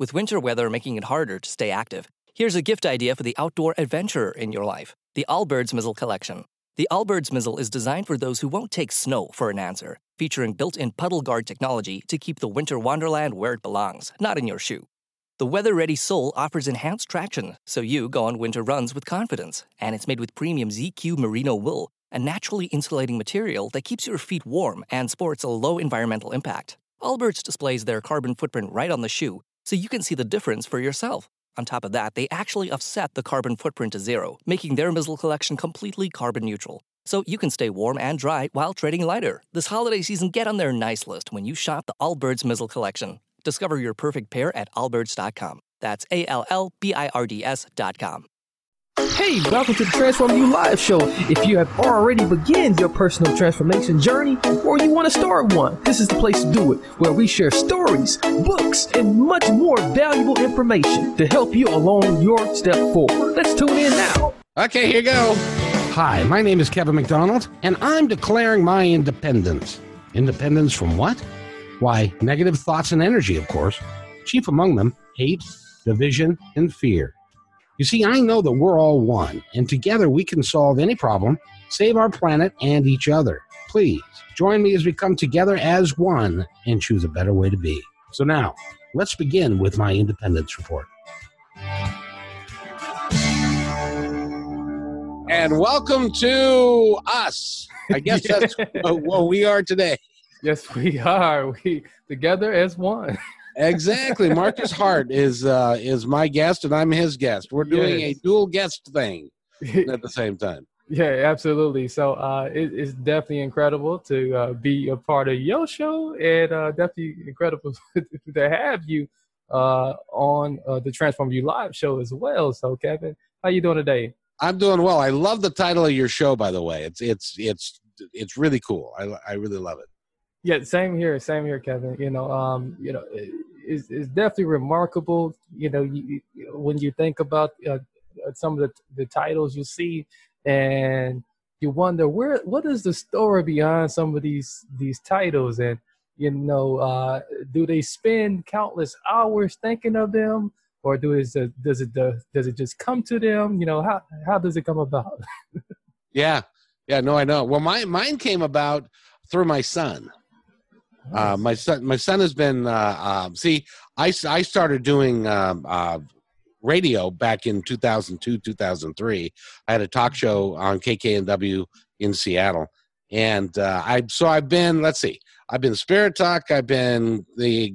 With winter weather making it harder to stay active, here's a gift idea for the outdoor adventurer in your life the Allbirds Mizzle Collection. The Allbirds Mizzle is designed for those who won't take snow for an answer, featuring built in puddle guard technology to keep the winter wonderland where it belongs, not in your shoe. The weather ready sole offers enhanced traction, so you go on winter runs with confidence, and it's made with premium ZQ merino wool, a naturally insulating material that keeps your feet warm and sports a low environmental impact. Allbirds displays their carbon footprint right on the shoe, so you can see the difference for yourself. On top of that, they actually offset the carbon footprint to zero, making their Mizzle collection completely carbon neutral. So you can stay warm and dry while trading lighter. This holiday season, get on their nice list when you shop the Allbirds Mizzle collection. Discover your perfect pair at allbirds.com. That's A L L B I R D S.com. Hey, welcome to the Transform You Live show. If you have already begun your personal transformation journey or you want to start one, this is the place to do it, where we share stories, books, and much more valuable information to help you along your step forward. Let's tune in now. Okay, here you go. Hi, my name is Kevin McDonald, and I'm declaring my independence. Independence from what? Why, negative thoughts and energy, of course. Chief among them, hate, division, and fear. You see, I know that we're all one, and together we can solve any problem, save our planet and each other. Please join me as we come together as one and choose a better way to be. So now, let's begin with my independence report. And welcome to us. I guess that's what we are today. Yes, we are. We together as one. exactly. Marcus Hart is uh, is my guest, and I'm his guest. We're doing yes. a dual guest thing at the same time. Yeah, absolutely. So uh, it, it's definitely incredible to uh, be a part of your show, and uh, definitely incredible to have you uh, on uh, the Transform You Live show as well. So, Kevin, how you doing today? I'm doing well. I love the title of your show, by the way. It's it's it's it's really cool. I I really love it. Yeah, same here, same here, Kevin. You know, um, you know, it's, it's definitely remarkable. You know, you, when you think about uh, some of the the titles you see, and you wonder where what is the story behind some of these these titles, and you know, uh, do they spend countless hours thinking of them, or do it does it does it just come to them? You know, how how does it come about? yeah, yeah, no, I know. Well, my mine came about through my son. Uh, my son, my son has been. Uh, uh, see, I, I started doing um, uh, radio back in 2002, 2003. I had a talk show on KKNW in Seattle, and uh, I so I've been. Let's see, I've been Spirit Talk. I've been the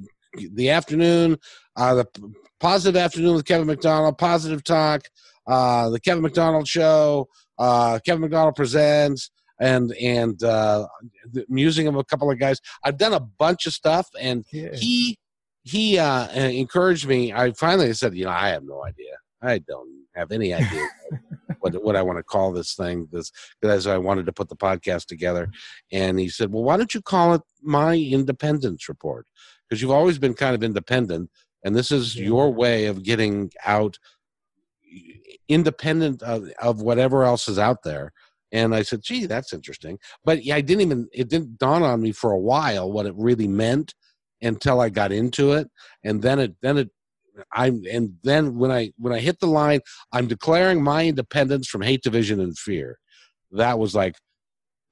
the afternoon, uh, the positive afternoon with Kevin McDonald, positive talk, the Kevin McDonald show, Kevin McDonald presents and and uh, musing of a couple of guys. I've done a bunch of stuff, and yeah. he he uh, encouraged me. I finally said, you know, I have no idea. I don't have any idea what what I want to call this thing. This because I wanted to put the podcast together, and he said, well, why don't you call it my independence report? Because you've always been kind of independent, and this is yeah. your way of getting out independent of, of whatever else is out there and I said, gee, that's interesting. But I didn't even, it didn't dawn on me for a while what it really meant until I got into it. And then it, then it, I'm, and then when I, when I hit the line, I'm declaring my independence from hate, division, and fear. That was like,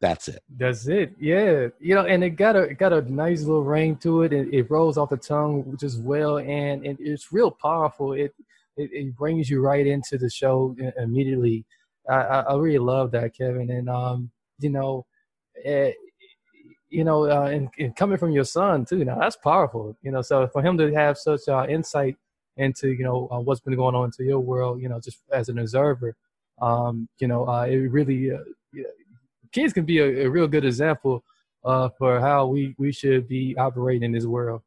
that's it. That's it. Yeah. You know, and it got a it got a nice little ring to it. It, it rolls off the tongue just well, and, and it's real powerful. It, it, it brings you right into the show immediately. I, I really love that, Kevin. And um, you know, it, eh, you know, uh, and, and, coming from your son too, now that's powerful. You know, so for him to have such uh, insight into you know uh, what's been going on into your world, you know, just as an observer, um, you know, uh, it really uh, kids can be a, a real good example uh, for how we we should be operating in this world.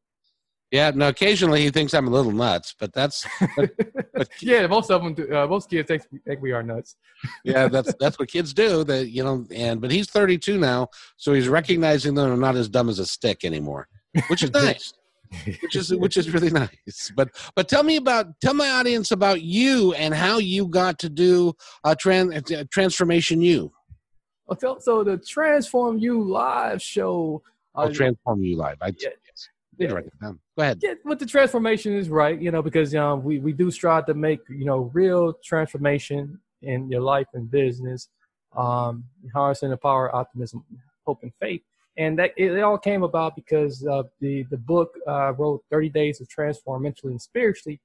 Yeah, no. Occasionally, he thinks I'm a little nuts, but that's. But, but yeah, most of them, do, uh, most kids think, think we are nuts. yeah, that's that's what kids do. That you know, and but he's 32 now, so he's recognizing that I'm not as dumb as a stick anymore, which is nice. which is which is really nice. But but tell me about tell my audience about you and how you got to do a trans transformation you. Okay, so the Transform You live show. Uh, I'll transform you live. I, yeah, Need to write it down. Go ahead. Yeah, but the transformation is right, you know, because um, we, we do strive to make, you know, real transformation in your life and business, um, harnessing the power of optimism, hope, and faith. And that it, it all came about because uh, the, the book uh, wrote 30 Days to Transform Mentally and Spiritually.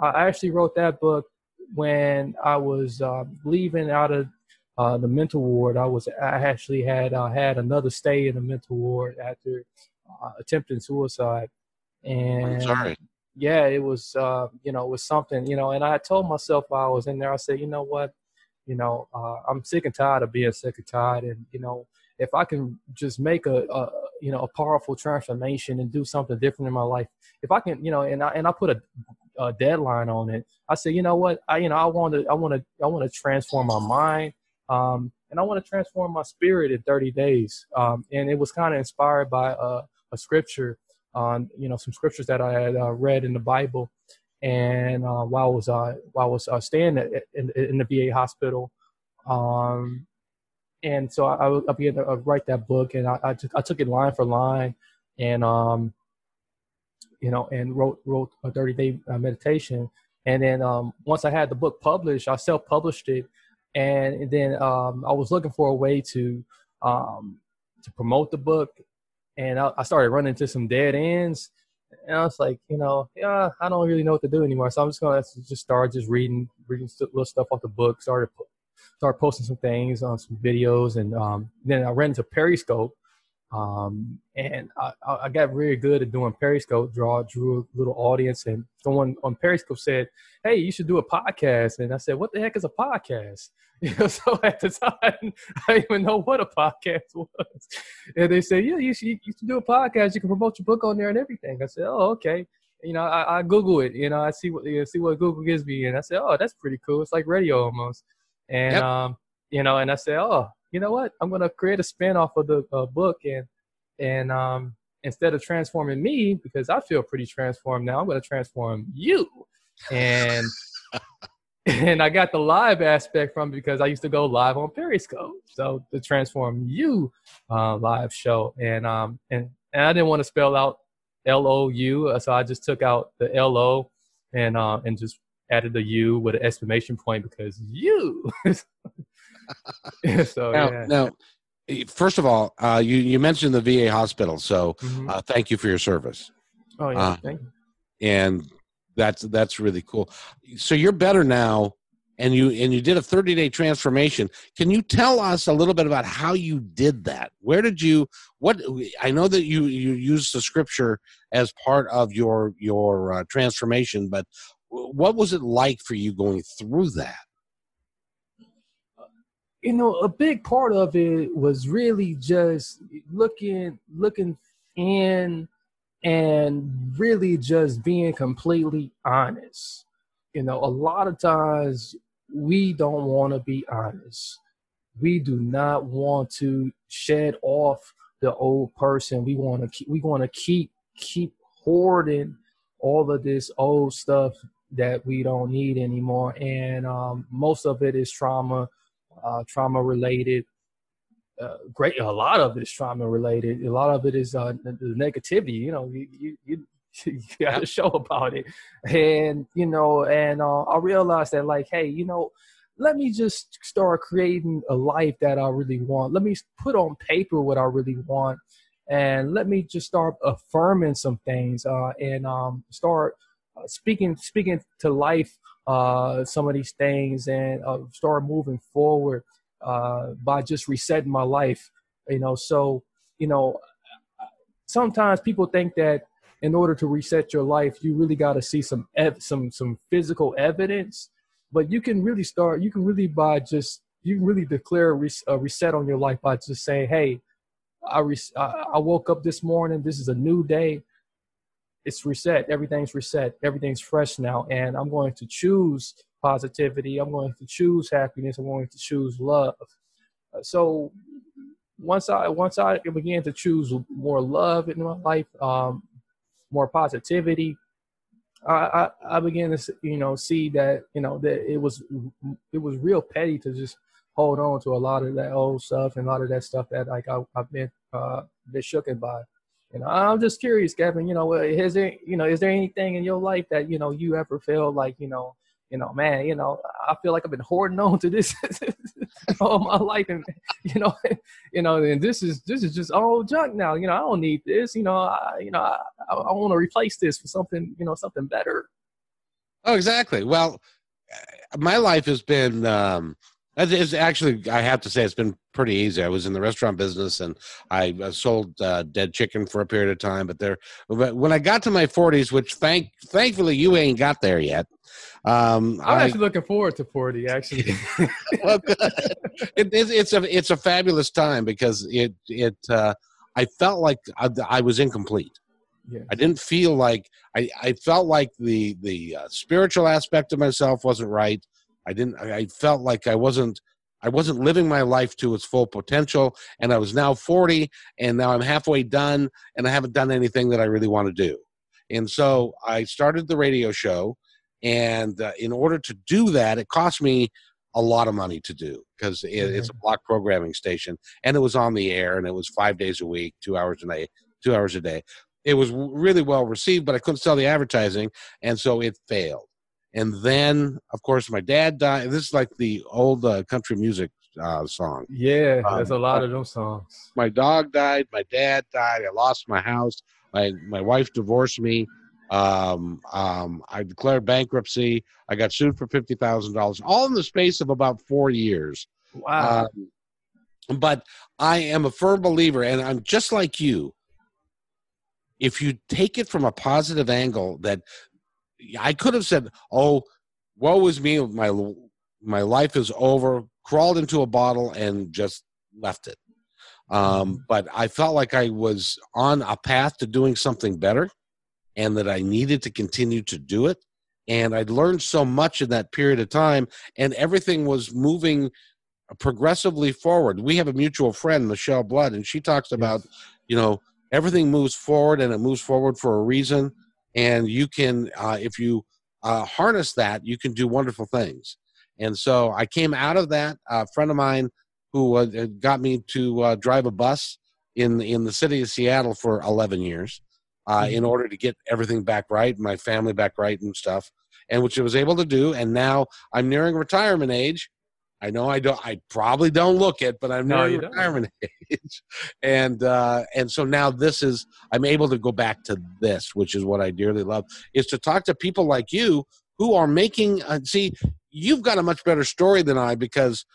I actually wrote that book when I was uh, leaving out of uh, the mental ward. I was I actually had uh, had another stay in the mental ward after uh, attempting suicide, and yeah, it was uh, you know it was something you know, and I told myself while I was in there, I said, you know what, you know, uh, I'm sick and tired of being sick and tired, and you know, if I can just make a, a you know a powerful transformation and do something different in my life, if I can, you know, and I and I put a, a deadline on it. I said, you know what, I you know I want to I want to I want to transform my mind. Um, and I want to transform my spirit in 30 days. Um, and it was kind of inspired by uh, a scripture on, you know, some scriptures that I had uh, read in the Bible. And uh, while I was uh, while I was uh, staying in, in, the VA hospital, um, and so I, I began to uh, write that book, and I, I, took, I took it line for line, and um, you know, and wrote wrote a 30 day meditation. And then um, once I had the book published, I self published it and then um, I was looking for a way to um, to promote the book, and I, I, started running into some dead ends, and I was like, you know, yeah, I don't really know what to do anymore, so I'm just gonna just start just reading reading little stuff off the book, started start posting some things on some videos, and um, then I ran into Periscope, um, and I, I, got really good at doing Periscope, draw, drew a little audience. And someone on Periscope said, Hey, you should do a podcast. And I said, What the heck is a podcast? You know, so at the time, I didn't even know what a podcast was. And they said, Yeah, you should, you should do a podcast. You can promote your book on there and everything. I said, Oh, okay. You know, I, I Google it, you know, I see what, you know, see what Google gives me. And I said, Oh, that's pretty cool. It's like radio almost. And, yep. um, you know, and I said, Oh, you know what? I'm going to create a spin off of the uh, book and and um, instead of transforming me because I feel pretty transformed now, I'm going to transform you. And and I got the live aspect from because I used to go live on Periscope. So the transform you uh, live show and um and and I didn't want to spell out L O U, uh, so I just took out the L O and uh, and just added the U with an exclamation point because you. so now, yeah. now, first of all, uh, you you mentioned the VA hospital, so mm-hmm. uh, thank you for your service. Oh yeah, uh, thank you. And that's that's really cool. So you're better now, and you and you did a 30 day transformation. Can you tell us a little bit about how you did that? Where did you? What I know that you you used the scripture as part of your your uh, transformation, but what was it like for you going through that? You know, a big part of it was really just looking looking in and really just being completely honest. You know, a lot of times we don't want to be honest. We do not want to shed off the old person. We want to keep we want to keep keep hoarding all of this old stuff that we don't need anymore. And um, most of it is trauma uh, trauma related. Uh, great, a lot of it is trauma related. A lot of it is uh, the negativity. You know, you you, you, you got to show about it, and you know, and uh, I realized that like, hey, you know, let me just start creating a life that I really want. Let me put on paper what I really want, and let me just start affirming some things, uh, and um, start uh, speaking speaking to life uh, some of these things and uh, start moving forward uh, by just resetting my life. You know, so you know, sometimes people think that in order to reset your life, you really got to see some ev- some some physical evidence. But you can really start. You can really by just you can really declare a, res- a reset on your life by just saying, "Hey, I, I woke up this morning. This is a new day it's reset. Everything's reset. Everything's fresh now. And I'm going to choose positivity. I'm going to choose happiness. I'm going to choose love. Uh, so once I once I began to choose more love in my life, um, more positivity, I, I, I began to you know see that you know that it was it was real petty to just hold on to a lot of that old stuff and a lot of that stuff that like I, have been uh, been shooken by Know, I'm just curious, Kevin. You know, is there, you know, is there anything in your life that you know you ever feel like, you know, you know, man, you know, I feel like I've been hoarding on to this all my life, and you know, you know, and this is this is just all junk now. You know, I don't need this. You know, I, you know, I, I want to replace this with something, you know, something better. Oh, exactly. Well, my life has been um, it's actually, I have to say, it's been pretty easy. I was in the restaurant business and I sold uh, dead chicken for a period of time. But there, but when I got to my 40s, which thank thankfully you ain't got there yet. Um, I'm I, actually looking forward to 40. Actually, well, it, it, it's a it's a fabulous time because it it uh, I felt like I, I was incomplete. Yeah. I didn't feel like I, I felt like the the uh, spiritual aspect of myself wasn't right. I didn't. I felt like I wasn't. I wasn't living my life to its full potential, and I was now 40, and now I'm halfway done, and I haven't done anything that I really want to do. And so I started the radio show, and uh, in order to do that, it cost me a lot of money to do because it, mm-hmm. it's a block programming station, and it was on the air, and it was five days a week, two hours a day, two hours a day. It was really well received, but I couldn't sell the advertising, and so it failed and then of course my dad died. This is like the old uh, country music uh, song. Yeah um, there's a lot of those songs. my dog died my dad died i lost my house my my wife divorced me um, um, i declared bankruptcy i got sued for $50000 all in the space of about four years. Wow. Um, but i am a firm believer and i'm just like you. If you take it from a positive angle that I could have said, "Oh, woe is me, my my life is over." Crawled into a bottle and just left it. Um, mm-hmm. but I felt like I was on a path to doing something better, and that I needed to continue to do it. And I'd learned so much in that period of time, and everything was moving progressively forward. We have a mutual friend, Michelle Blood, and she talks about, you know, everything moves forward and it moves forward for a reason and you can uh, if you uh, harness that you can do wonderful things and so i came out of that a friend of mine who uh, got me to uh, drive a bus in in the city of seattle for 11 years uh, in mm-hmm. order to get everything back right my family back right and stuff and which i was able to do and now i'm nearing retirement age I know I don't. I probably don't look it, but I'm no, near retirement age, and uh, and so now this is. I'm able to go back to this, which is what I dearly love, is to talk to people like you who are making. Uh, see, you've got a much better story than I because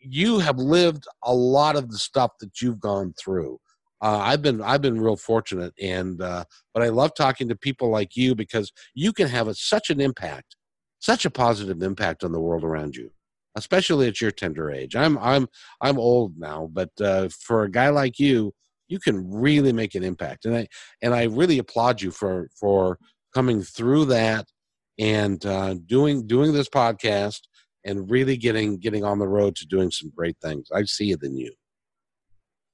you have lived a lot of the stuff that you've gone through. Uh, I've been I've been real fortunate, and uh, but I love talking to people like you because you can have a, such an impact, such a positive impact on the world around you especially at your tender age. I'm I'm I'm old now, but uh, for a guy like you, you can really make an impact, and I and I really applaud you for for coming through that and uh, doing doing this podcast and really getting getting on the road to doing some great things. I see it in you.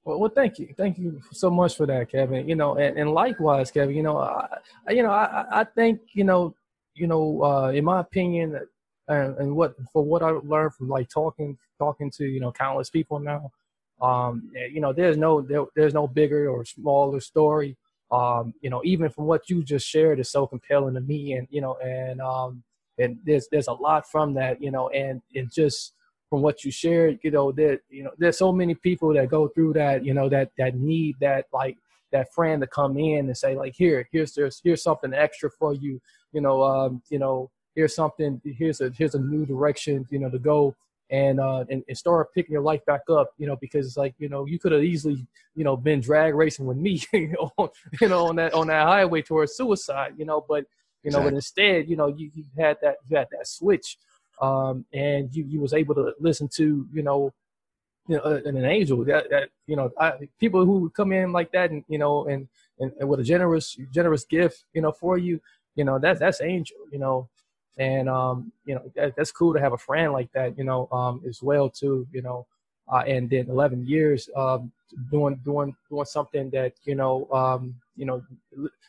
Well, well, thank you, thank you so much for that, Kevin. You know, and, and likewise, Kevin. You know, I, you know, I, I think you know, you know, uh, in my opinion, and, and what for what I learned from like talking talking to you know countless people now, um, eh, you know, there's no there, there's no bigger or smaller story. Um, you know, even from what you just shared is so compelling to me, and you know, and um, and there's there's a lot from that, you know, and it just from what you shared, you know, that you know, there's so many people that go through that, you know, that that need that like that friend to come in and say like, here, here's there's here's something extra for you, you know, um, you know, here's something, here's a here's a new direction, you know, to go and uh and, and start picking your life back up, you know, because it's like, you know, you could have easily, you know, been drag racing with me, you know, you know, on that on that highway towards suicide, you know, but you know, exactly. but instead, you know, you, you had that you had that switch, um, and you you was able to listen to, you know, you know, uh, an angel that, that you know, I, people who come in like that, and you know, and, and and with a generous generous gift, you know, for you, you know, that's that's angel, you know, and um, you know that, that's cool to have a friend like that, you know, um, as well too, you know. Uh, and then 11 years um, doing doing doing something that you know um, you know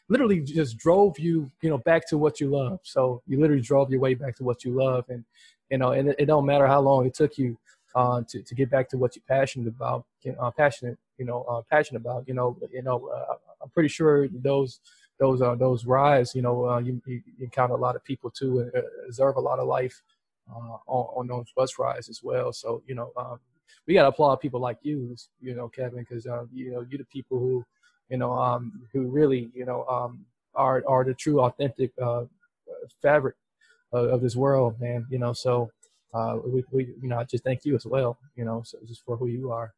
literally just drove you you know back to what you love. So you literally drove your way back to what you love, and you know, and it, it don't matter how long it took you uh, to to get back to what you're passionate about, uh, passionate, you know, uh, passionate about. You know, you know, uh, I'm pretty sure those those uh, those rides, you know, uh, you, you encounter a lot of people too, and uh, observe a lot of life uh, on, on those bus rides as well. So you know, um, we got to applaud people like you, you know, Kevin, because uh, you know you're the people who, you know, um, who really, you know, um, are are the true, authentic fabric of, of, this world, man. You know, so we, we, you know, I just thank you as well, you know, so just for who you are.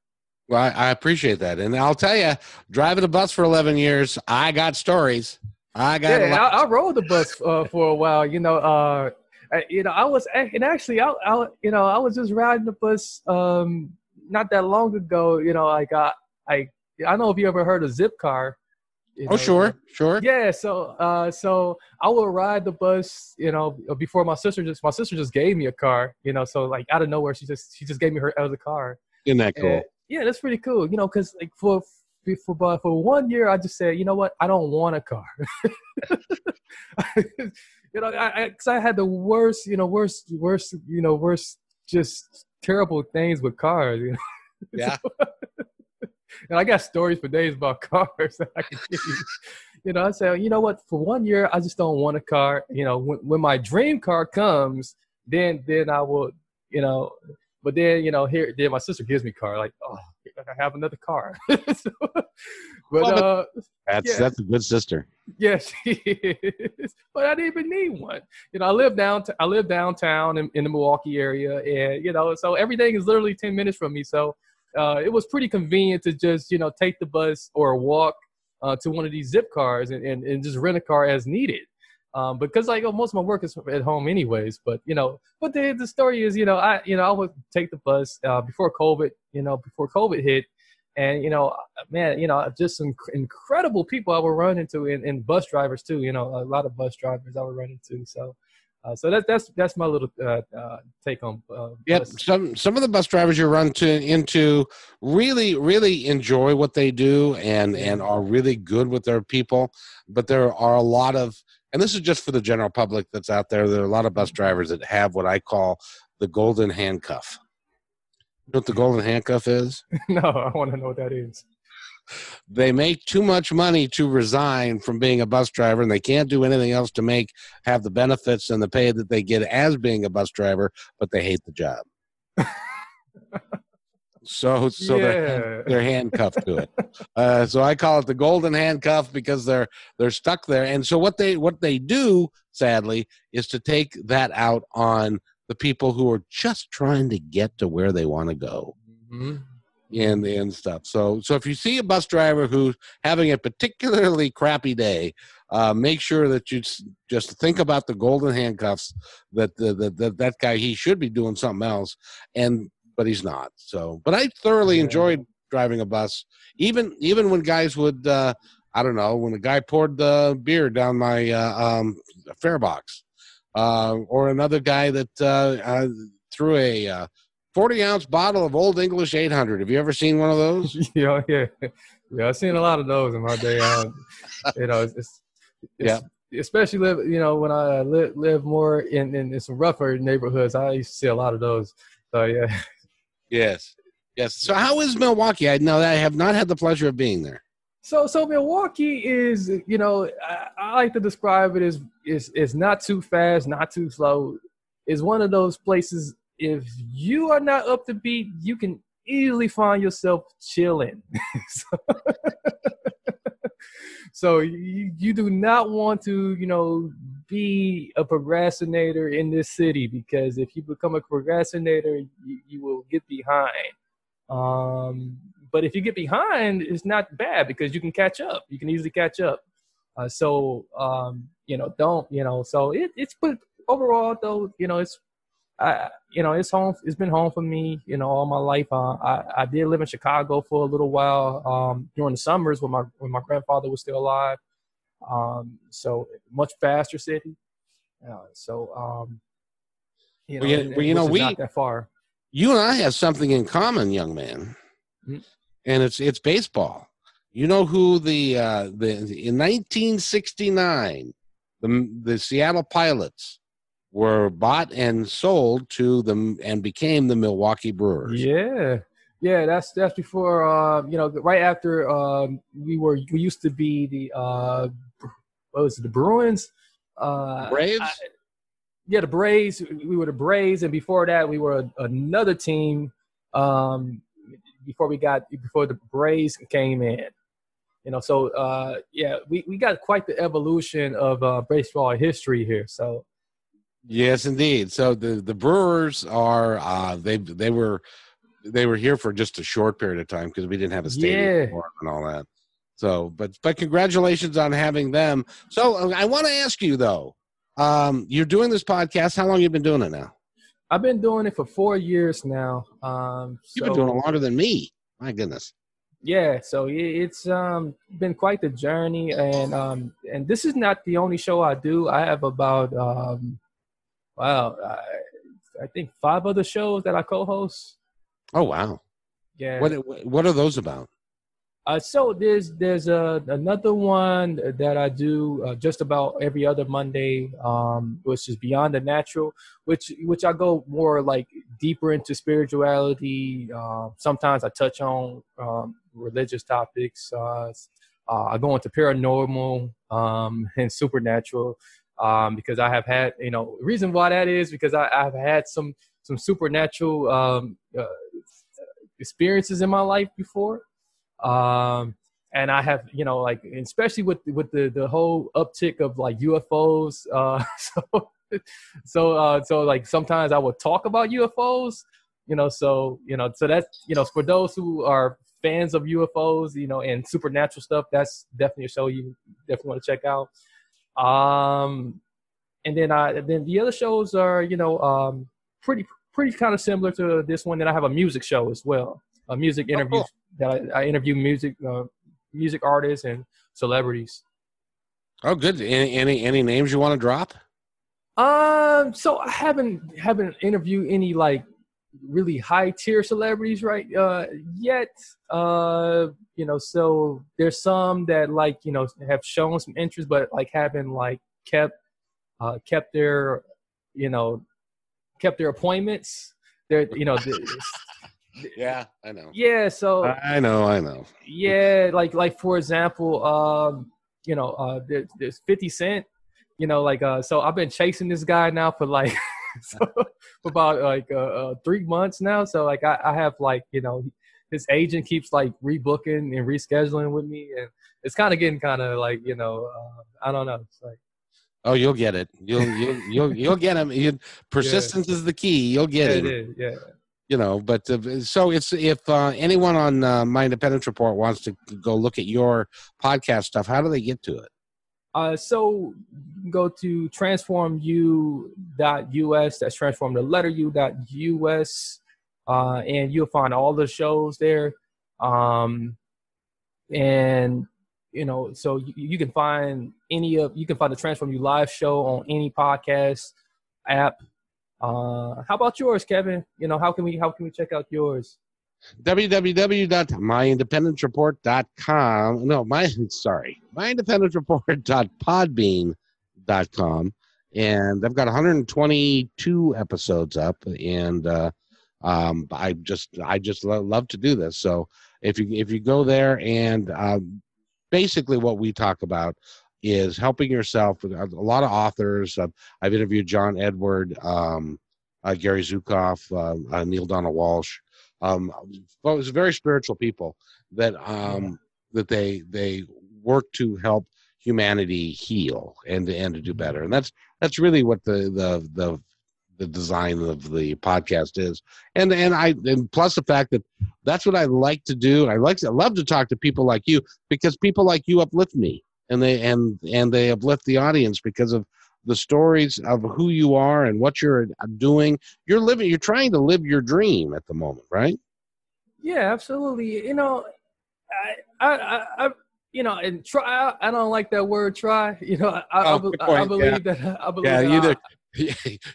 Well, I, I appreciate that, and I'll tell you, driving a bus for 11 years, I got stories. I got. Yeah, I, I, rode the bus uh, for a while. You know, uh, you know, I was and actually, I, I, you know, I was just riding the bus um, not that long ago. You know, I got, I, I don't know if you ever heard of Zipcar. You oh, sure, sure. Yeah, so, uh, so I would ride the bus. You know, before my sister just, my sister just gave me a car. You know, so like out of nowhere, she just, she just gave me her other car. Isn't that cool? And, yeah, that's pretty cool. You know, because like for for but for one year, I just said, you know what, I don't want a car. you know, I, I, cause I had the worst, you know, worst, worst, you know, worst, just terrible things with cars. You know? Yeah. and I got stories for days about cars that I. You know, I said, you know what? For one year, I just don't want a car. You know, when when my dream car comes, then then I will, you know, but then, you know, here, then my sister gives me car. Like, oh, I have another car. so, but well, uh, that's yeah. that's a good sister. Yes, yeah, is. But I didn't even need one. You know, I live down. I live downtown in, in the Milwaukee area, and you know, so everything is literally ten minutes from me. So uh, it was pretty convenient to just you know take the bus or walk uh, to one of these zip cars and, and, and just rent a car as needed um, because like oh, most of my work is at home anyways. But you know, but the the story is, you know, I you know I would take the bus uh, before COVID, you know, before COVID hit, and you know, man, you know, just some incredible people I would run into, and, and bus drivers too. You know, a lot of bus drivers I would run into. So. Uh, so that, that's that's my little uh, uh, take on. Uh, yep, some some of the bus drivers you run to into really really enjoy what they do and and are really good with their people, but there are a lot of and this is just for the general public that's out there. There are a lot of bus drivers that have what I call the golden handcuff. You know what the golden handcuff is? no, I want to know what that is. They make too much money to resign from being a bus driver, and they can't do anything else to make have the benefits and the pay that they get as being a bus driver, but they hate the job. So so yeah. they're they're handcuffed to it. Uh, so I call it the golden handcuff because they're they're stuck there. And so what they what they do, sadly, is to take that out on the people who are just trying to get to where they want to go. Mm-hmm. And the and stuff. So so if you see a bus driver who's having a particularly crappy day, uh, make sure that you just think about the golden handcuffs that the, the, the, that guy he should be doing something else and but he's not. So, but I thoroughly yeah. enjoyed driving a bus, even even when guys would, uh, I don't know, when a guy poured the beer down my uh, um, fare box, uh, or another guy that uh, uh, threw a uh, forty ounce bottle of Olde English eight hundred. Have you ever seen one of those? yeah, yeah, yeah. I've seen a lot of those in my day. Um, you know, it's, it's, yeah especially live you know when I live live more in, in, in some rougher neighborhoods, I used to see a lot of those. So yeah, Yes. Yes. So how is Milwaukee? I know that I have not had the pleasure of being there. So so Milwaukee is, you know, I, I like to describe it as is it's not too fast, not too slow. It's one of those places if you are not up to beat, you can easily find yourself chilling. so, so you, you do not want to, you know, be a procrastinator in this city because if you become a procrastinator, you, you will get behind. Um, but if you get behind, it's not bad because you can catch up. You can easily catch up. Uh, so um, you know, don't you know? So it, it's but overall though, you know, it's I you know it's home. It's been home for me. You know, all my life. Uh, I I did live in Chicago for a little while um, during the summers when my when my grandfather was still alive. Um, so much faster city. Uh, so um, you know, well, you, well, you know we not that far. You and I have something in common, young man, mm-hmm. and it's it's baseball. You know who the uh, the in 1969 the the Seattle Pilots were bought and sold to them and became the Milwaukee Brewers. Yeah, Yeah, that's that's before uh, you know right after um, we were we used to be the uh, what was it the Bruins uh, Braves. I- yeah the Braves we were the Braves and before that we were another team um, before we got before the Braves came in you know so uh, yeah we, we got quite the evolution of uh, baseball history here so Yes, indeed. So the the Brewers are uh, they they were they were here for just a short period of time because we didn't have a stadium Yeah. and all that. So, but but congratulations on having them. So I want to ask you though, um, you're doing this podcast. How long you been doing it now? I've been doing it for four years now um, You've so- been doing it longer than me. My goodness. yeah so it- it's um been quite the journey and um and this is not the only show i do i have about um wow i, I think five other shows that i co-host Oh wow. yeah What what are those about? uh, so there's there's a, another one that I do uh, just about every other Monday, um, which is Beyond the Natural, which which I go more like deeper into spirituality. Uh, sometimes I touch on um, religious topics. Uh, uh, I go into paranormal um, and supernatural um, because I have had you know reason why that is because I, I've had some some supernatural um, uh, experiences in my life before. Um and i have you know like especially with with the the whole uptick of like ufos uh so so uh so like sometimes i would talk about ufos you know so you know so that's you know for those who are fans of ufos you know and supernatural stuff that's definitely a show you definitely want to check out. Um and then i then the other shows are you know um pretty pretty kind of similar to this one that i have a music show as well a music Oh, interview cool. that I, I interview music uh, music artists and celebrities. Oh, good. Any any, any names you want to drop? Um, so I haven't haven't interviewed any like really high tier celebrities right uh yet. Uh, you know, so there's some that like you know have shown some interest, but like haven't like kept uh kept their you know kept their appointments. They're you know. the- Yeah, I know. yeah, so I know. I know. Yeah, like like for example, um, you know, uh, there, there's Fifty Cent. You know, like uh, so I've been chasing this guy now for like so, for about like uh, uh, three months now. So like I, I have like you know his agent keeps like rebooking and rescheduling with me, and it's kind of getting kind of like you know uh, I don't know. It's like Oh, you'll get it. You'll you'll you'll you'll get him. You, persistence is the key. You'll yeah, get it him. yeah. You know, but uh, so it's if uh, anyone on uh, my independence report wants to go look at your podcast stuff, how do they get to it? Uh, so go to transformu.us. That's transform the letter u.us. Uh, and you'll find all the shows there. Um, and you know, so you, you can find any of you can find the Transform You live show on any podcast app. Uh, how about yours, Kevin? You know, how can we how can we check out yours? www.myindependencereport.com. No, my sorry, myindependencereport.podbean.com, and I've got 122 episodes up, and uh, um, I just I just lo- love to do this. So if you if you go there and um, basically what we talk about is helping yourself with a lot of authors. Uh, I've interviewed John Edward, um, uh, Gary Zukav, uh, uh, Neale Donald Walsch um it was very spiritual people that um that they they work to help humanity heal and and to do better. And that's that's really what the the the the design of the podcast is and and i and plus the fact that that's what i like to do i like to I love to talk to people like you because people like you uplift me and they and and they uplift the audience because of the stories of who you are and what you're doing you're living you're trying to live your dream at the moment right Yeah, absolutely. You know, I, I, I, I you know, and try. I, I don't like that word "try." You know, I, I, Oh, good I, point, believe that. I believe yeah that you I-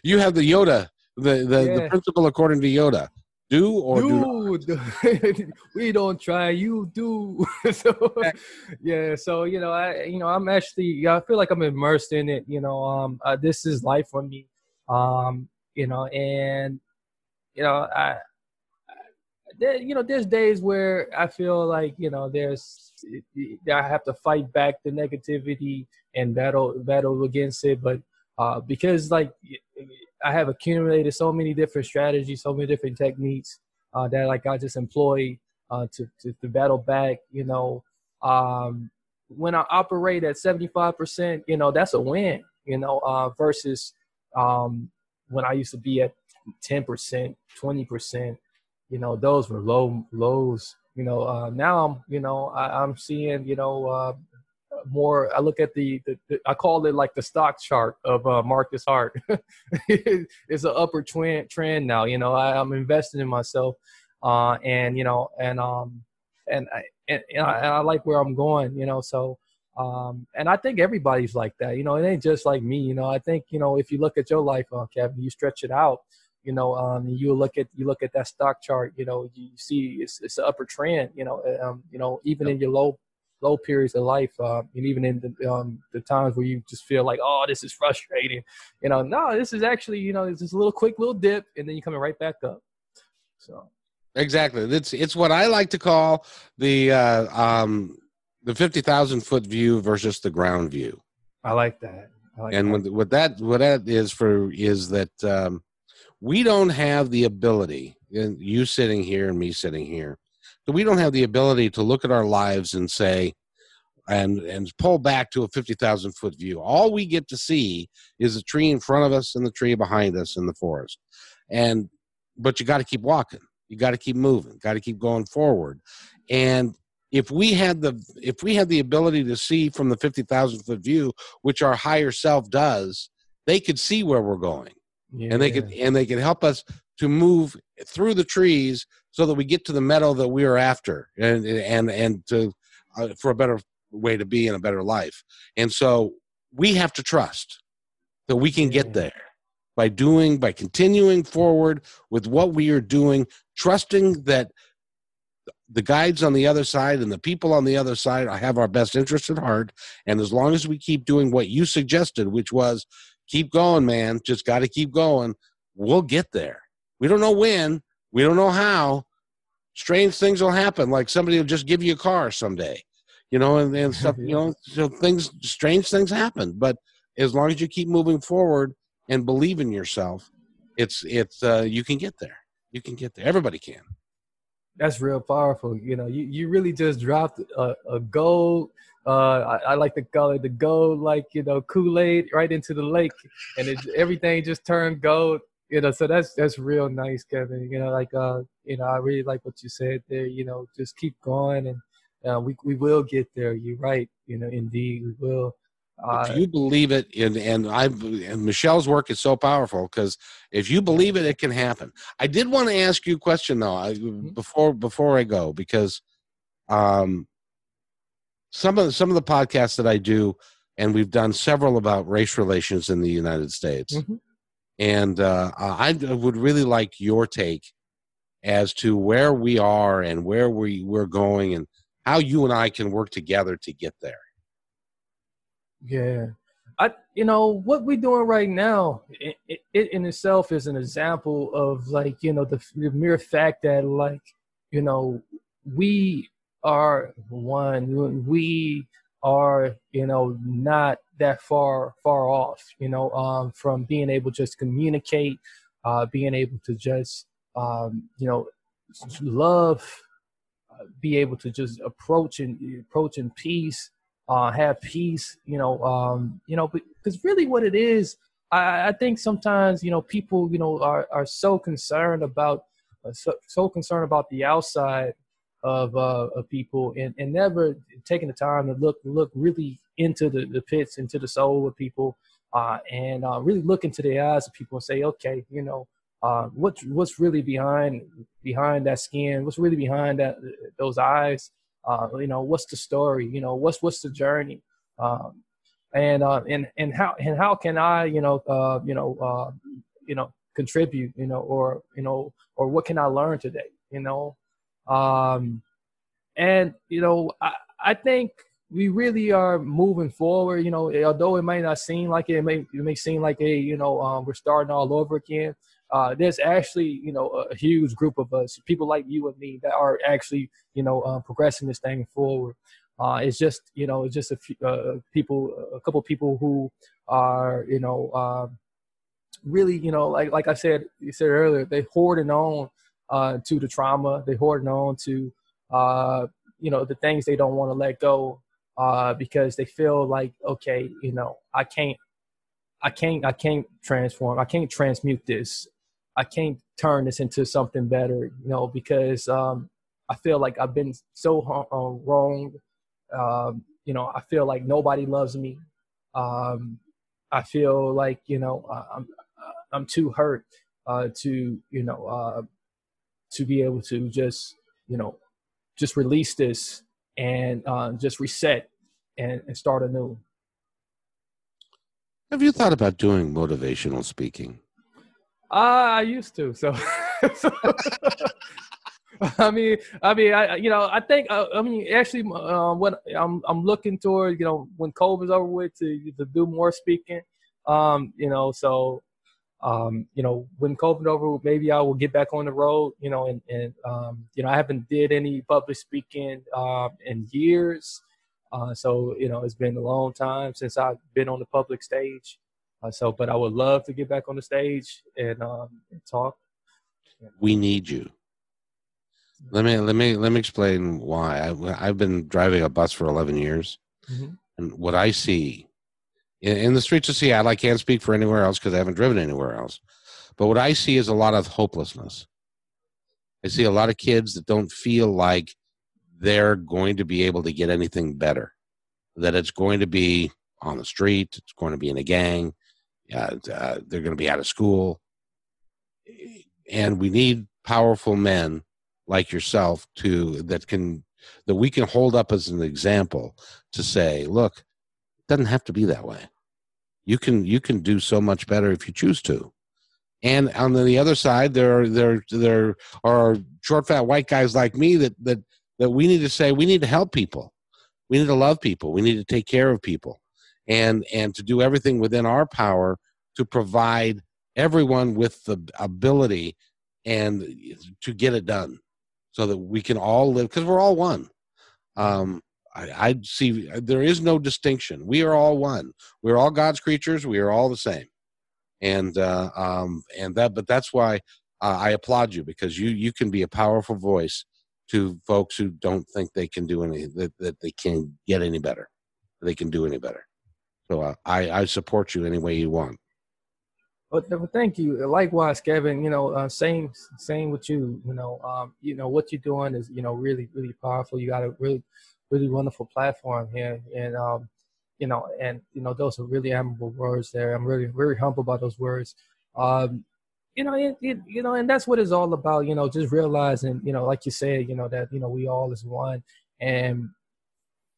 you have the yoda the the, the principle according to yoda do or do not we don't try. You do. so, yeah. So you know, I you know, I'm actually. I feel like I'm immersed in it. You know, um, uh, this is life for me. Um, you know, and you know, I, I there, you know, there's days where I feel like you know, there's I have to fight back the negativity and battle battle against it, but uh, because like I have accumulated so many different strategies, so many different techniques uh, that like I just employ uh, to, to, to battle back. You know, um, when I operate at seventy five percent, you know that's a win. You know, uh, versus um, when I used to be at ten percent, twenty percent. You know, those were low lows. You know, uh, now I'm you know I, am seeing you know uh, more i look at the, the, the, i call it like the stock chart of uh, marcus hart it's an upward trend trend now you know I, am investing in myself uh, and you know and um and I, and, and I, and I like where i'm going you know so um, and I think everybody's like that. You know, it ain't just like me. You know, I think you know if you look at your life, uh, Kevin, you stretch it out. You know, um, you look at you look at that stock chart. You know, you see it's it's an upper trend. You know, um, you know even in your low low periods of life, uh, and even in the, um, the times where you just feel like, oh, this is frustrating. You know, no, this is actually, you know, it's just a little quick little dip, and then you're coming right back up. So exactly, it's it's what I like to call the uh, um, the fifty thousand foot view versus the ground view. I like that. I like and that. what that what that is for is that um, we don't have the ability, and you sitting here and me sitting here, we don't have the ability to look at our lives and say and and pull back to a 50,000 foot view. All we get to see is a tree in front of us and the tree behind us in the forest. And but you got to keep walking. You got to keep moving. Got to keep going forward. And if we had the if we had the ability to see from the 50,000 foot view, which our higher self does, they could see where we're going. Yeah. And they could and they could help us to move through the trees so that we get to the meadow that we are after and and and to uh, for a better way to be in a better life. And so we have to trust that we can get there by doing by continuing forward with what we are doing trusting that the guides on the other side and the people on the other side have our best interest at heart. And as long as we keep doing what you suggested which was keep going man. Just got to keep going. We'll get there. We don't know when, we don't know how. Strange things will happen, like somebody will just give you a car someday, you know, and, and stuff, you know, so things, strange things happen. But as long as you keep moving forward and believe in yourself, it's, it's, uh, you can get there. You can get there. Everybody can. That's real powerful. You know, you, you really just dropped a, a gold uh, I, I, like to call it the gold, like you know, Kool Aid right into the lake, and it, everything just turned gold you know, so that's that's real nice, Kevin. You know, like uh, you know, I really like what you said there. You know, just keep going, and uh, we we will get there. You're right. You know, indeed, we will. Uh, if you believe it, and and I and Michelle's work is so powerful because if you believe it, it can happen. I did want to ask you a question though, I, mm-hmm. before before I go, because um, some of the, some of the podcasts that I do, and we've done several about race relations in the United States. Mm-hmm and uh, I would really like your take as to where we are and where we, we're going and how you and I can work together to get there. Yeah. I, you know, what we're doing right now, it, it, in itself is an example of like, you know, the, the mere fact that like, you know, we are one, we are, you know, not that far far off, you know, um, from being able to just communicate, uh, being able to just, um, you know, love, uh, be able to just approach and approach in peace, uh, have peace, you know, um, you know, because really what it is, I, I think sometimes, you know, people, you know, are, are so concerned about, uh, so, so concerned about the outside of, uh, of people and, and never taking the time to look look really into the, the pits, into the soul of people, uh, and uh, really look into the eyes of people and say, okay, you know, uh, what's what's really behind behind that skin? What's really behind that those eyes? Uh, you know, what's the story? You know, what's what's the journey? Um, and uh, and and how and how can I, you know, uh, you know, uh, you know, contribute, you know, or you know, or what can I learn today? You know, um, and you know, I, I think we really are moving forward. You know, although it may not seem like it, it may it may seem like a you know um, we're starting all over again. uh, there's actually you know a huge group of us, people like you and me, that are actually you know uh, progressing this thing forward. Uh, it's just you know it's just a few uh, people, a couple people who are you know um, really you know like like I said you said earlier, they hoarding on uh, to the trauma, They're hoarding on to uh, you know the things they don't want to let go because they feel like okay you know I can't I can't I can't transform. I can't transmute this. I can't turn this into something better, you know, because um, I feel like I've been so uh, wrong. Um, you know, I feel like nobody loves me. Um, I feel like you know I'm I'm too hurt uh, to you know uh, to be able to just you know just release this and uh, just reset and, and start anew. Have you thought about doing motivational speaking? Uh, I used to. So, so I mean, I mean, I you know, I think uh, I mean, actually, uh, when I'm I'm looking toward you know when COVID's over with to to do more speaking. Um, you know, so um, you know, when COVID over, maybe I will get back on the road. You know, and and um, you know, I haven't did any public speaking um, in years. Uh, so you know, it's been a long time since I've been on the public stage. Uh, so, but I would love to get back on the stage and, um, and talk. We need you. Let me let me let me explain why. I, have been driving a bus for eleven years, mm-hmm. and what I see in, in, the streets of Seattle, I can't speak for anywhere else because I haven't driven anywhere else. But what I see is a lot of hopelessness. I see a lot of kids that don't feel like they're going to be able to get anything better. That it's going to be on the street, it's going to be in a gang, uh, uh, they're going to be out of school. And we need powerful men like yourself to that can that we can hold up as an example to say, look, doesn't have to be that way. You can you can do so much better if you choose to. And on the other side, there are there there are short, fat white guys like me that that that we need to say we need to help people, we need to love people, we need to take care of people, and and to do everything within our power to provide everyone with the ability and to get it done so that we can all live because we're all one um, I, I see there is no distinction we are all one we're all god's creatures we are all the same and uh, um, and that but that's why uh, i applaud you because you you can be a powerful voice to folks who don't think they can do any that, that they can get any better they can do any better so uh, I, I support you any way you want. But thank you. Likewise, Kevin. You know, uh, same same with you. You know, um, you know what you're doing is you know really really powerful. You got to really really wonderful platform here, and um, you know, and you know those are really admirable words there. I'm really very humble about those words. Um, you know, it, it, you know, and that's what it's all about. You know, just realizing, you know, like you said, you know that you know we all is one, and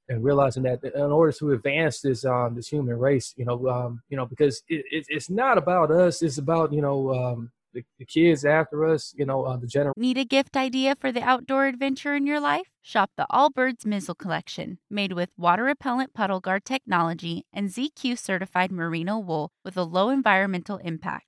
and realizing that in order to advance this um, this human race, you know, um, you know, because it, it, it's not about us; it's about you know um, the, the, kids after us, you know, uh, the generation. Need a gift idea for the outdoor adventure in your life? Shop the Allbirds Mizzle Collection, made with water repellent puddle guard technology and ZQ certified merino wool with a low environmental impact.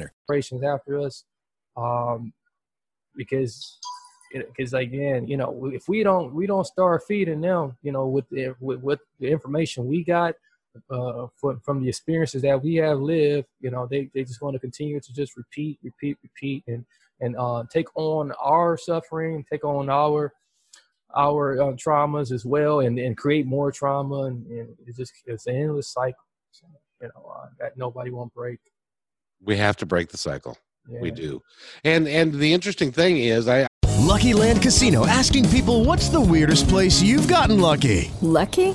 winner. Generations after us, um, because because again, you know, if we don't we don't start feeding them, you know, with the with, with the information we got uh, from from the experiences that we have lived, you know, they they just want to continue to just repeat, repeat, repeat, and and uh, take on our suffering, take on our our uh, traumas as well, and and create more trauma, and, and it's just it's an endless cycle. you know uh, that nobody won't break. We have to break the cycle. Yeah. We do. And and the interesting thing is I Lucky Land Casino asking people what's the weirdest place you've gotten lucky? Lucky?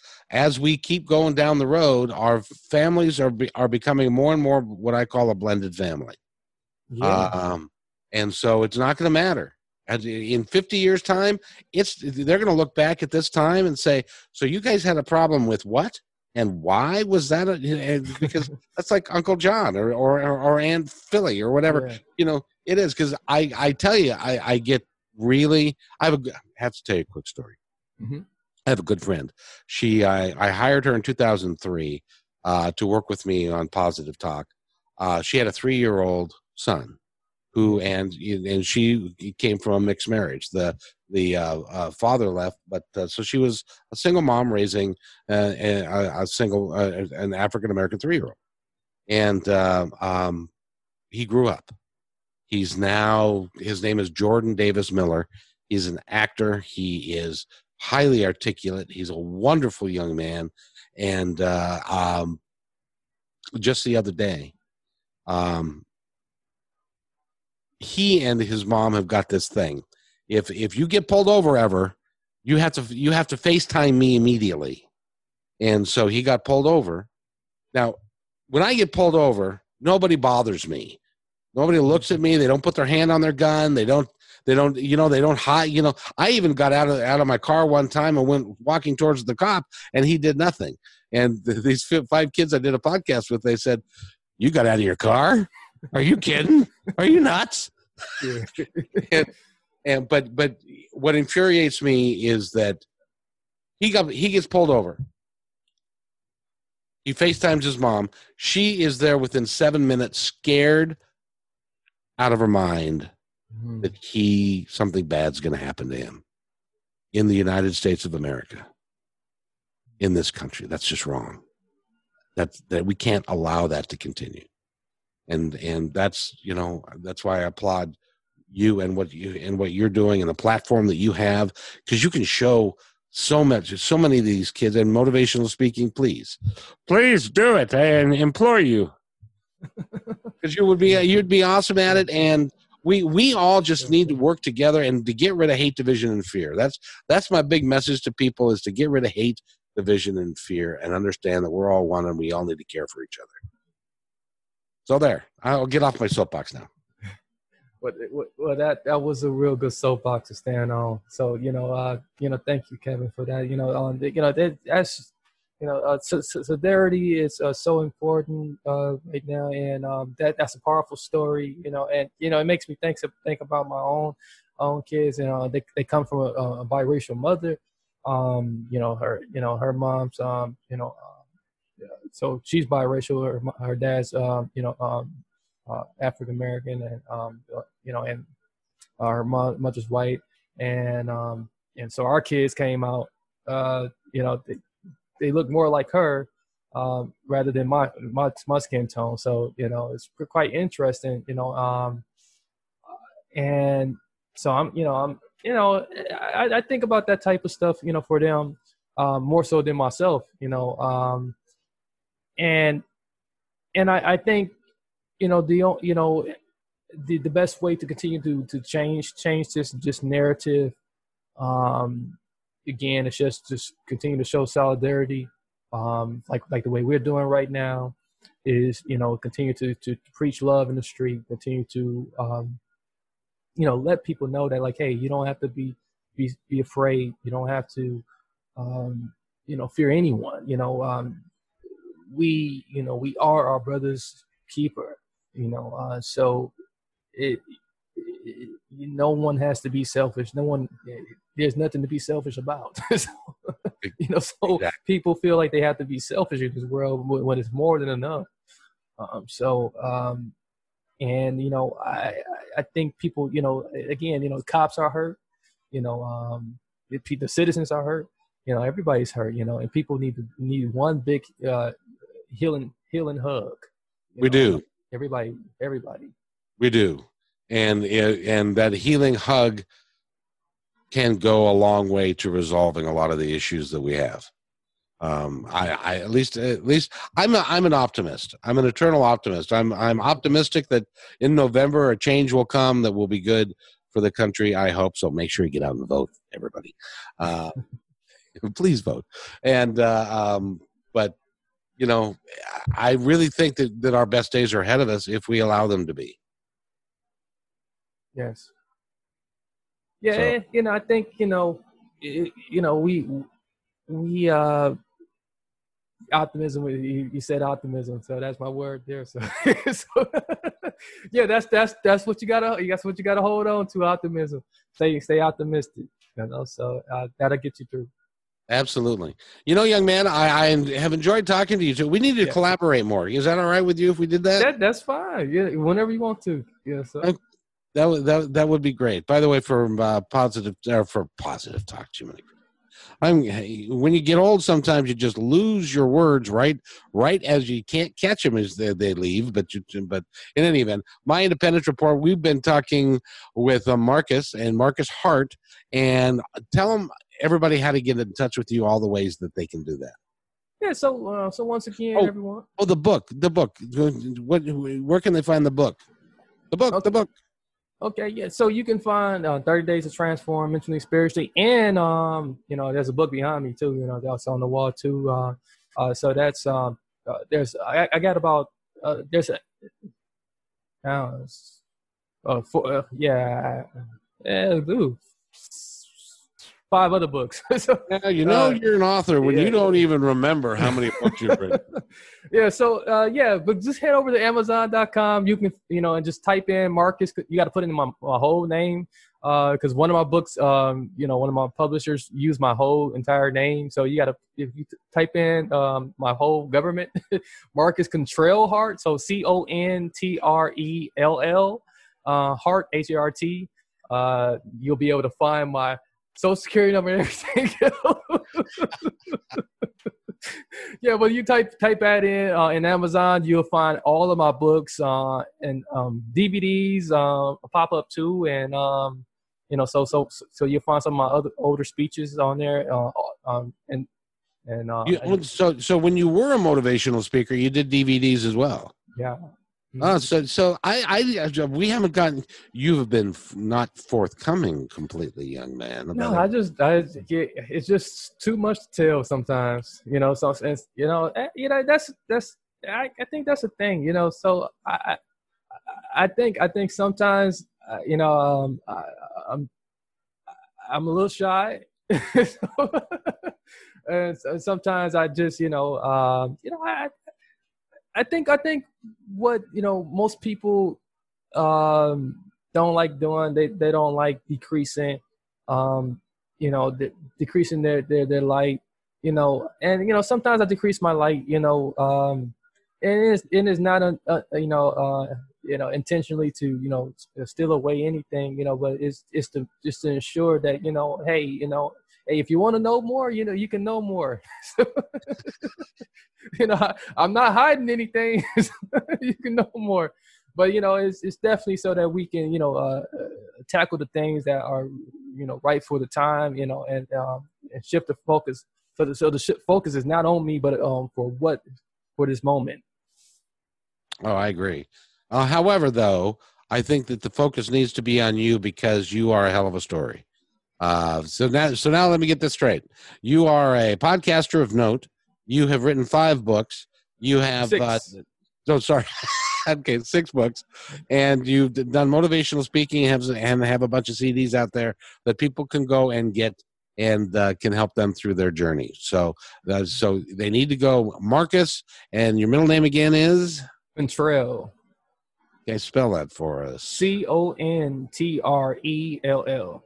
as we keep going down the road, our families are be, are becoming more and more what I call a blended family. Yeah. Um, and so it's not going to matter. As in 50 years time, it's they're going to look back at this time and say, "So you guys had a problem with what?" And why was that? A, and because that's like Uncle John or or or Aunt Philly or whatever. Yeah. You know, it is because I I tell you I I get really I have a g- I have to tell you a quick story. Mhm. I have a good friend. She I I hired her in 2003 uh, to work with me on Positive Talk. Uh, she had a three year old son who and and she came from a mixed marriage. The the uh, uh, father left, but uh, so she was a single mom raising uh, a, a single uh, an African American three year old, and um, he grew up. He's now his name is Jordan Davis Miller. He's an actor. He is highly articulate. He's a wonderful young man, and uh, um, just the other day, um, he and his mom have got this thing. If if you get pulled over ever, you have to you have to FaceTime me immediately. And so he got pulled over. Now, when I get pulled over, nobody bothers me. Nobody looks at me. They don't put their hand on their gun. They don't. They don't. You know. They don't hide. You know. I even got out of out of my car one time and went walking towards the cop, and he did nothing. And these five kids I did a podcast with, they said, "You got out of your car? Are you kidding? Are you nuts?" Yeah. and, and but but what infuriates me is that he got he gets pulled over. He FaceTimes his mom. She is there within seven minutes, scared out of her mind Mhm. that he something bad's going to happen to him in the United States of America, in this country. That's just wrong. That that we can't allow that to continue, and and that's you know that's why I applaud you and what you and what you're doing and the platform that you have because you can show so much so many of these kids and motivational speaking please please do it i implore you because you would be you'd be awesome at it and we we all just need to work together and to get rid of hate division and fear that's that's my big message to people is to get rid of hate division and fear and understand that we're all one and we all need to care for each other so there i'll get off my soapbox now well, well, that that was a real good soapbox to stand on. So you know, uh, you know, thank you, Kevin, for that. You know, um, you know, that, that's you know, uh, so, so solidarity is uh, so important uh, right now, and um, that that's a powerful story. You know, and you know, it makes me think think about my own own kids. You know, they they come from a, a biracial mother. Um, you know, her you know her mom's um, you know, um, so she's biracial. Her her dad's um, you know um, uh, African American, and um, uh, you know, and uh, her mo- mother's white, and um, and so our kids came out. Uh, you know, they, they look more like her um, rather than my, my my skin tone. So you know, it's quite interesting. You know, um, and so I'm, you know, I'm, you know, I, I think about that type of stuff. You know, for them um, more so than myself. You know, um, and and I, I think you know the you know the the best way to continue to to change change this this narrative um again it's just just continue to show solidarity um like like the way we're doing right now is you know continue to to preach love in the street continue to um you know let people know that like hey you don't have to be be be afraid. You don't have to um you know fear anyone you know um we you know we are our brother's keeper you know uh so it, it no one has to be selfish. No one there's nothing to be selfish about So, you know so Exactly. people feel like they have to be selfish in this world when it's more than enough Um, so, um, and you know, I I think people, you know, again, you know, cops are hurt. You know, um, the, the citizens are hurt. You know, everybody's hurt. You know, and people need to need one big uh, healing healing hug. We know? do. Everybody, everybody. We do, and and that healing hug can go a long way to resolving a lot of the issues that we have. Um, I, I at least at least I'm a, I'm an optimist. I'm an eternal optimist. I'm I'm optimistic that in November a change will come that will be good for the country. I hope so. Make sure you get out and vote, everybody. Uh, please vote. And uh, um, but you know, I really think that that our best days are ahead of us if we allow them to be. Yes. Yeah, So- you know, I think you know, it, you know, we we uh optimism. You, you said optimism, so that's my word there. So, so yeah, that's that's that's what you gotta. That's what you gotta hold on to. Optimism. Stay stay optimistic. You know, so uh, that'll get you through. Absolutely. You know, young man, I, I have enjoyed talking to you too. We need to Yeah. collaborate more. Is that all right with you if we did that? That that's fine. Yeah, whenever you want to. Yeah. So. That would that that would be great. By the way, for uh, positive uh, for positive talk, too many. I'm when you get old, sometimes you just lose your words right right as you can't catch them as they, they leave. But you, but in any event, my independence report. We've been talking with uh, Marcus and Marcus Hart, and tell them everybody how to get in touch with you. All the ways that they can do that. yeah. So uh, so once again, Oh. everyone. Oh, the book, the book. What? Where can they find the book? The book, the book. Okay, yeah. So you can find uh, 30 Days to Transform Mentally Spiritually, and um, you know, there's a book behind me too. You know, that's on the wall too. Uh, uh so that's um, uh, there's I, I got about uh, there's a uh, uh, uh yeah, yeah, ooh, five other books. so, Now, you know uh, you're an author when yeah. you don't even remember how many books you've written. yeah so uh yeah but just head over to amazon.com you can you know and just type in marcus you got to put in my, my whole name uh because one of my books um you know one of my publishers used my whole entire name so you got to if you t- type in um my whole government marcus contrell hart so c-o-n-t-r-e-l-l uh hart h-a-r-t uh you'll be able to find my social security number and everything yeah, but you type type that in uh, in Amazon, you'll find all of my books uh, and um, DVDs uh, pop up too, and um, you know, so so so you'll find some of my other older speeches on there, uh, um, and and uh, You, so, so when you were a motivational speaker, you did DVDs as well. yeah. Oh, so, so I, I, we haven't gotten. You have been f- not forthcoming completely, young man. No, about I just, I, yeah, it's just too much to tell sometimes, you know. So, it's, you know, eh, you know, that's that's, I, I think that's the thing, you know. So, I, I, I think, I think sometimes, uh, you know, um, I, I'm, I'm a little shy, and sometimes I just, you know, um, you know, I, I think, I think what you know most people um don't like doing they they don't like decreasing um you know de- decreasing their their their light you know. And you know sometimes i decrease my light you know um and it is it is not a, a, you know uh you know intentionally to you know steal away anything you know but it's it's to just to ensure that you know hey you know hey if you want to know more you know you can know more you know I, i'm not hiding anything you can know more but you know it's it's definitely so that we can you know uh, uh, tackle the things that are you know right for the time you know and um and shift the focus so the so the focus is not on me but um for what for this moment Oh, I agree. Uh, however, though, I think that the focus needs to be on you because you are a hell of a story. Uh, so now, so now let me get this straight. You are a podcaster of note. You have written five books. You have, uh, Six. oh, sorry. okay, six books, and you've done motivational speaking and have, and have a bunch of CDs out there that people can go and get and uh, can help them through their journey. So, uh, so they need to go. Marcus, and your middle name again is. Contrell. Okay, spell that for us. C O N T R E L L.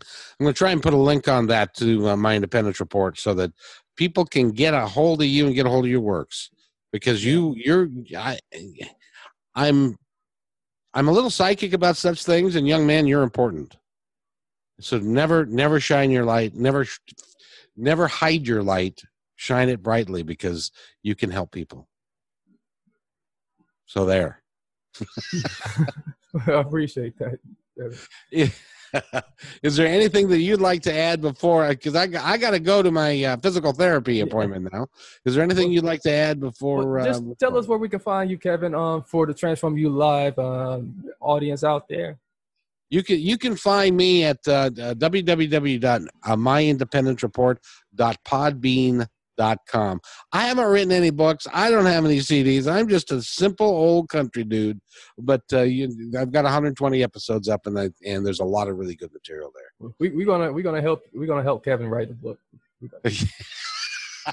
I'm going to try and put a link on that to uh, my independence report so that people can get a hold of you and get a hold of your works. because you you're I, I'm I'm a little psychic about such things, and young man, you're important. So never never shine your light, never never hide your light. Shine it brightly because you can help people. So there. I appreciate that. Is there anything that you'd like to add before? Because I, I got to go to my uh, physical therapy appointment now. Is there anything you'd like to add before? Well, just um, tell us where we can find you, Kevin, um, for the Transform You Live um, audience out there. You can you can find me at uh, www.myindependencereport.podbean.com com. I haven't written any books. I don't have any CDs. I'm just a simple old country dude. But uh, you, I've got 120 episodes up, and I, and there's a lot of really good material there. We, we're gonna we're gonna help we're gonna help Kevin write the book.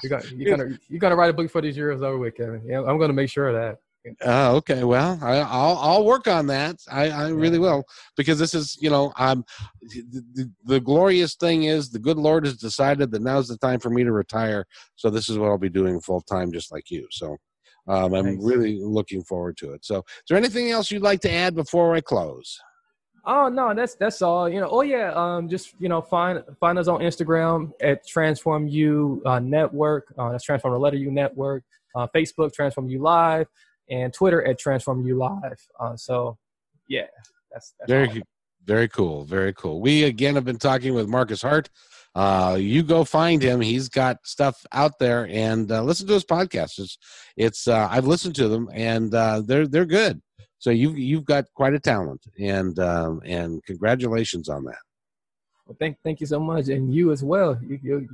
You're gonna, you're gonna you're gonna write a book for these years over with, Kevin. Yeah, I'm gonna make sure of that. Oh, okay. Well, I, will I'll work on that. I, I really will because this is you know I'm the, the, glorious thing is the good Lord has decided that now's the time for me to retire. So this is what I'll be doing full time, just like you. So um, I'm really looking forward to it. So is there anything else you'd like to add before I close? Oh no, that's that's all. You know. Oh yeah. Um, just you know, find find us on Instagram at Transform You uh, Network. Uh, that's Transform the Letter U Network. Uh, Facebook Transform You Live and Twitter at Transform You Live. Uh, so, yeah, that's, that's very very cool, very cool. We again have been talking with Marcus Hart. Uh, you go find him. He's got stuff out there, and uh, listen to his podcast. It's, it's uh, I've listened to them, and uh, they're they're good. So you you've got quite a talent, and um, and congratulations on that. Well, thank thank you so much, and you as well. You you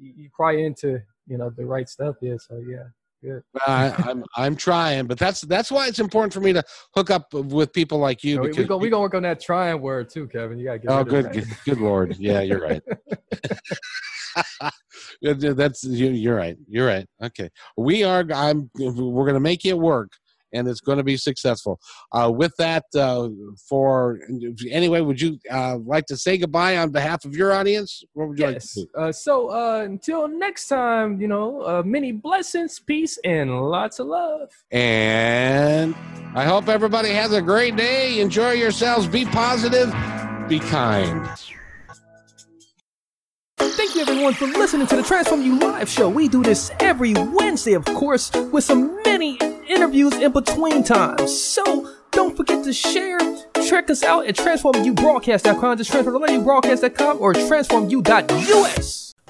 you, you pry into you know the right stuff here. So yeah. Good. I, am I'm, I'm trying, but that's that's why it's important for me to hook up with people like you. because we, go, we gonna work on that trying word too, Kevin. You gotta get. Oh, good, good, good lord. Yeah, you're right. that's you, you're right. You're right. Okay, we are. I'm. We're gonna make it work and it's going to be successful. Uh, with that, uh, for anyway, would you uh, like to say goodbye on behalf of your audience? What would you yes. like uh, so uh, until next time, you know, uh, many blessings, peace, and lots of love. And I hope everybody has a great day. Enjoy yourselves. Be positive. Be kind. Thank you everyone for listening to the Transform You Live show. We do this every Wednesday, of course, with some many interviews in between times. So don't forget to share. Check us out at transformubroadcast.com, just transformubroadcast.com or transformu.us.